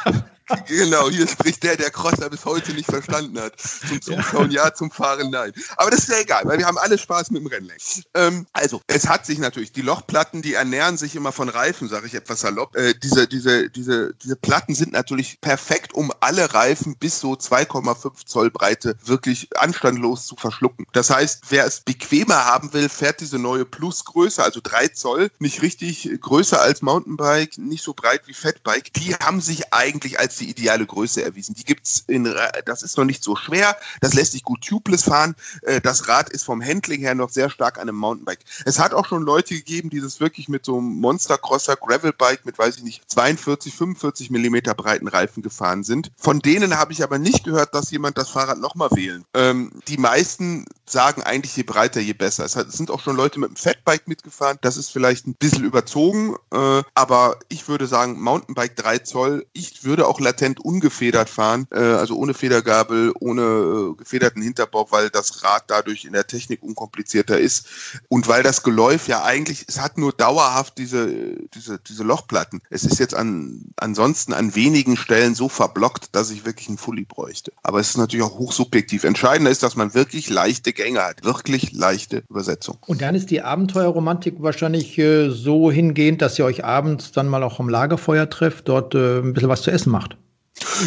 Genau, hier spricht der, der Crosser bis heute nicht verstanden hat. Zum Zuschauen ja, zum Fahren nein. Aber das ist ja egal, weil wir haben alle Spaß mit dem Rennlenk. Ähm, also, es hat sich natürlich, die Lochplatten, die ernähren sich immer von Reifen, sage ich etwas salopp. Äh, diese, diese, diese, diese Platten sind natürlich perfekt, um alle Reifen bis so 2,5 Zoll Breite wirklich anstandlos zu verschlucken. Das heißt, wer es bequemer haben will, fährt diese neue Plusgröße, also 3 Zoll, nicht richtig größer als Mountainbike, nicht so breit wie Fatbike. Die haben sich eigentlich als die ideale Größe erwiesen. Die gibt's in, das ist noch nicht so schwer, das lässt sich gut tubeless fahren. Äh, das Rad ist vom Handling her noch sehr stark an einem Mountainbike. Es hat auch schon Leute gegeben, die das wirklich mit so einem Monster-Crosser Gravelbike mit, weiß ich nicht, 42, 45 Millimeter breiten Reifen gefahren sind. Von denen habe ich aber nicht gehört, dass jemand das Fahrrad nochmal wählen. Ähm, die meisten sagen eigentlich, je breiter, je besser. Es, sind auch schon Leute mit dem Fatbike mitgefahren. Das ist vielleicht ein bisschen überzogen, äh, aber ich würde sagen, Mountainbike 3 Zoll. Ich würde auch latent ungefedert fahren, äh, also ohne Federgabel, ohne äh, gefederten Hinterbau, weil das Rad dadurch in der Technik unkomplizierter ist und weil das Geläuf ja eigentlich, es hat nur dauerhaft diese, diese, diese Lochplatten. Es ist jetzt an, ansonsten an wenigen Stellen so verblockt, dass ich wirklich einen Fully bräuchte. Aber es ist natürlich auch hochsubjektiv. Entscheidender ist, dass man wirklich leichte Gänge hat. Wirklich leichte Übersetzung. Und dann ist die Abenteuerromantik wahrscheinlich äh, so hingehend, dass ihr euch abends dann mal auch am Lagerfeuer trefft, dort äh, ein bisschen was zu essen macht.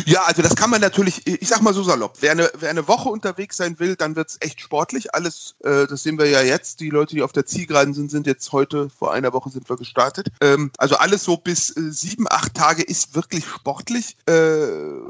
Ja, also das kann man natürlich, ich sag mal so salopp, wer eine, wer eine Woche unterwegs sein will, dann wird's echt sportlich. Alles, äh, das sehen wir ja jetzt. Die Leute, die auf der Zielgeraden sind, sind jetzt heute, vor einer Woche sind wir gestartet. Ähm, also alles so bis äh, sieben, acht Tage ist wirklich sportlich äh,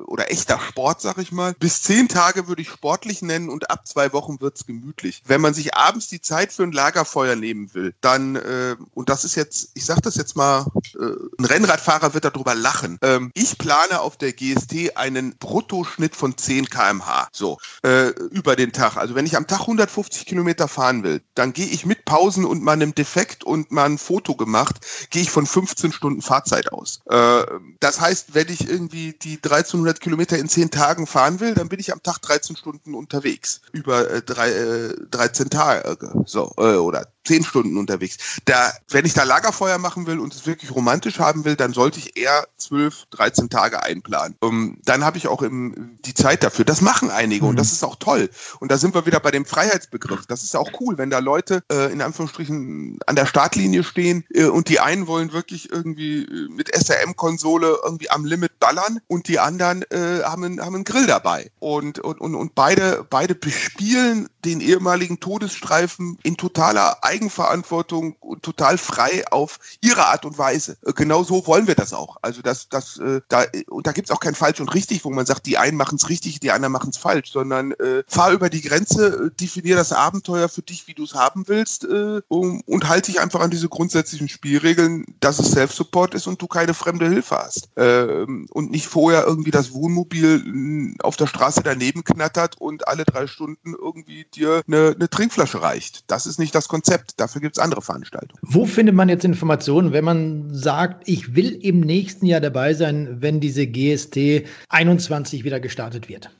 oder echter Sport, sag ich mal. Bis zehn Tage würde ich sportlich nennen und ab zwei Wochen wird's gemütlich. Wenn man sich abends die Zeit für ein Lagerfeuer nehmen will, dann, äh, und das ist jetzt, ich sag das jetzt mal, äh, ein Rennradfahrer wird darüber lachen. Ähm, ich plane auf der G GST einen Bruttoschnitt von 10 kmh. So, äh, über den Tag. Also wenn ich am Tag 150 Kilometer fahren will, dann gehe ich mit Pausen und meinem Defekt und mal Foto gemacht, gehe ich von 15 Stunden Fahrzeit aus. Äh, das heißt, wenn ich irgendwie die 1300 Kilometer in 10 Tagen fahren will, dann bin ich am Tag 13 Stunden unterwegs. Über äh, drei, äh, 13 Tage. So, äh, oder zehn Stunden unterwegs. Da, wenn ich da Lagerfeuer machen will und es wirklich romantisch haben will, dann sollte ich eher zwölf, dreizehn Tage einplanen. Um, ähm, dann habe ich auch im, die Zeit dafür. Das machen einige mhm. und das ist auch toll. Und da sind wir wieder bei dem Freiheitsbegriff. Das ist auch cool, wenn da Leute äh, in Anführungsstrichen an der Startlinie stehen äh, und die einen wollen wirklich irgendwie äh, mit SRM-Konsole irgendwie am Limit ballern und die anderen äh, haben, einen, haben einen Grill dabei. Und, und, und, und beide, beide bespielen den ehemaligen Todesstreifen in totaler Eigenverantwortung und total frei auf ihre Art und Weise. Äh, genau so wollen wir das auch. Also das, das, äh, da, und da gibt's auch kein falsch und richtig, wo man sagt, die einen machen's richtig, die anderen machen's falsch, sondern äh, fahr über die Grenze, äh, definier das Abenteuer für dich, wie du es haben willst äh, um, und halte dich einfach an diese grundsätzlichen Spielregeln, dass es Self-Support ist und du keine fremde Hilfe hast. Ähm, und nicht vorher irgendwie das Wohnmobil auf der Straße daneben knattert und alle drei Stunden irgendwie dir eine, eine Trinkflasche reicht. Das ist nicht das Konzept. Dafür gibt es andere Veranstaltungen. Wo findet man jetzt Informationen, wenn man sagt, ich will im nächsten Jahr dabei sein, wenn diese GST 21 wieder gestartet wird?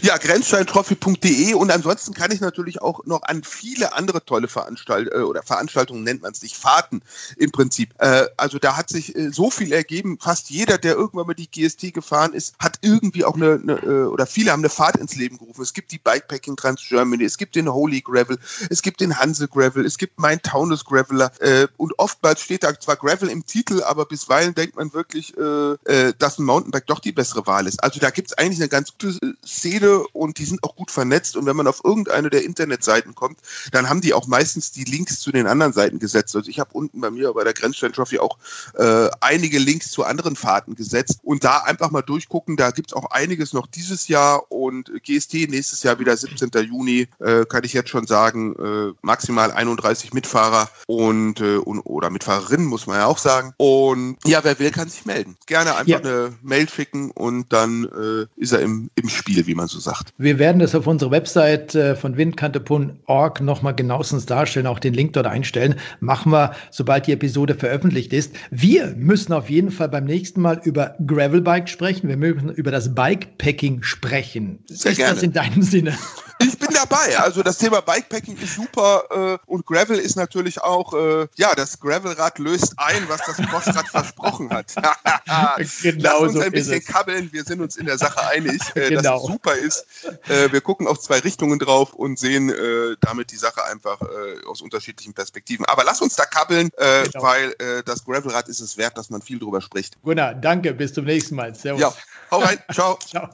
Ja, grenzsteintrophy.de und ansonsten kann ich natürlich auch noch an viele andere tolle Veranstaltungen äh, oder Veranstaltungen nennt man es nicht, Fahrten im Prinzip. Äh, also da hat sich äh, so viel ergeben. Fast jeder, der irgendwann mal die GST gefahren ist, hat irgendwie auch eine, eine äh, oder viele haben eine Fahrt ins Leben gerufen. Es gibt die Bikepacking Trans Germany, es gibt den Holy Gravel, es gibt den Hanse Gravel, es gibt mein Taunus Graveler äh, und oftmals steht da zwar Gravel im Titel, aber bisweilen denkt man wirklich, äh, dass ein Mountainbike doch die bessere Wahl ist. Also da gibt es eigentlich eine ganz gute Szene und die sind auch gut vernetzt. Und wenn man auf irgendeine der Internetseiten kommt, dann haben die auch meistens die Links zu den anderen Seiten gesetzt. Also ich habe unten bei mir bei der Grenzstein Trophy auch äh, einige Links zu anderen Fahrten gesetzt und da einfach mal durchgucken. Da gibt es auch einiges noch dieses Jahr und GST nächstes Jahr wieder 17. Juni, äh, kann ich jetzt schon sagen, äh, maximal 31 Mitfahrer und, äh, und oder Mitfahrerinnen, muss man ja auch sagen. Und ja, wer will, kann sich melden. Gerne einfach ja. eine Mail schicken und dann äh, ist er im, im Spiel. Wie man so sagt. Wir werden das auf unserer Website äh, von windkante.org nochmal genauestens darstellen, auch den Link dort einstellen. Machen wir, sobald die Episode veröffentlicht ist. Wir müssen auf jeden Fall beim nächsten Mal über Gravelbike sprechen. Wir müssen über das Bikepacking sprechen. Sehr ist gerne. das in deinem Sinne? *laughs* Ich bin dabei. Also das Thema Bikepacking ist super äh, und Gravel ist natürlich auch, äh, ja, das Gravelrad löst ein, was das Crossrad versprochen hat. *laughs* genau Lass uns so ein bisschen kabbeln, wir sind uns in der Sache einig, äh, genau. dass es super ist. Äh, wir gucken auf zwei Richtungen drauf und sehen äh, damit die Sache einfach äh, aus unterschiedlichen Perspektiven. Aber lass uns da kabbeln, genau. weil das Gravelrad ist es wert, dass man viel drüber spricht. Gunnar, danke, bis zum nächsten Mal. Servus. Ja, hau rein, ciao. ciao.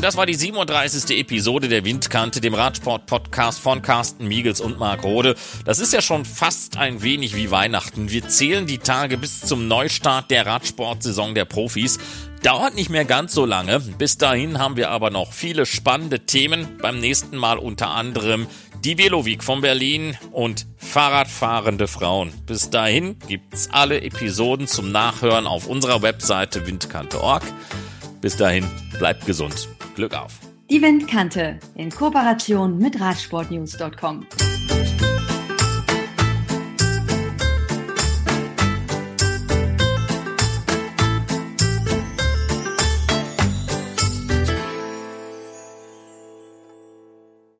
Und das war die 37. Episode der Windkante, dem Radsport-Podcast von Carsten Miegels und Marc Rode. Das ist ja schon fast ein wenig wie Weihnachten. Wir zählen die Tage bis zum Neustart der Radsportsaison der Profis. Dauert nicht mehr ganz so lange. Bis dahin haben wir aber noch viele spannende Themen. Beim nächsten Mal unter anderem die Velowik von Berlin und Fahrradfahrende Frauen. Bis dahin gibt's alle Episoden zum Nachhören auf unserer Webseite windkante.org. Bis dahin, bleibt gesund. Glück auf. Die Windkante in Kooperation mit Radsportnews.com.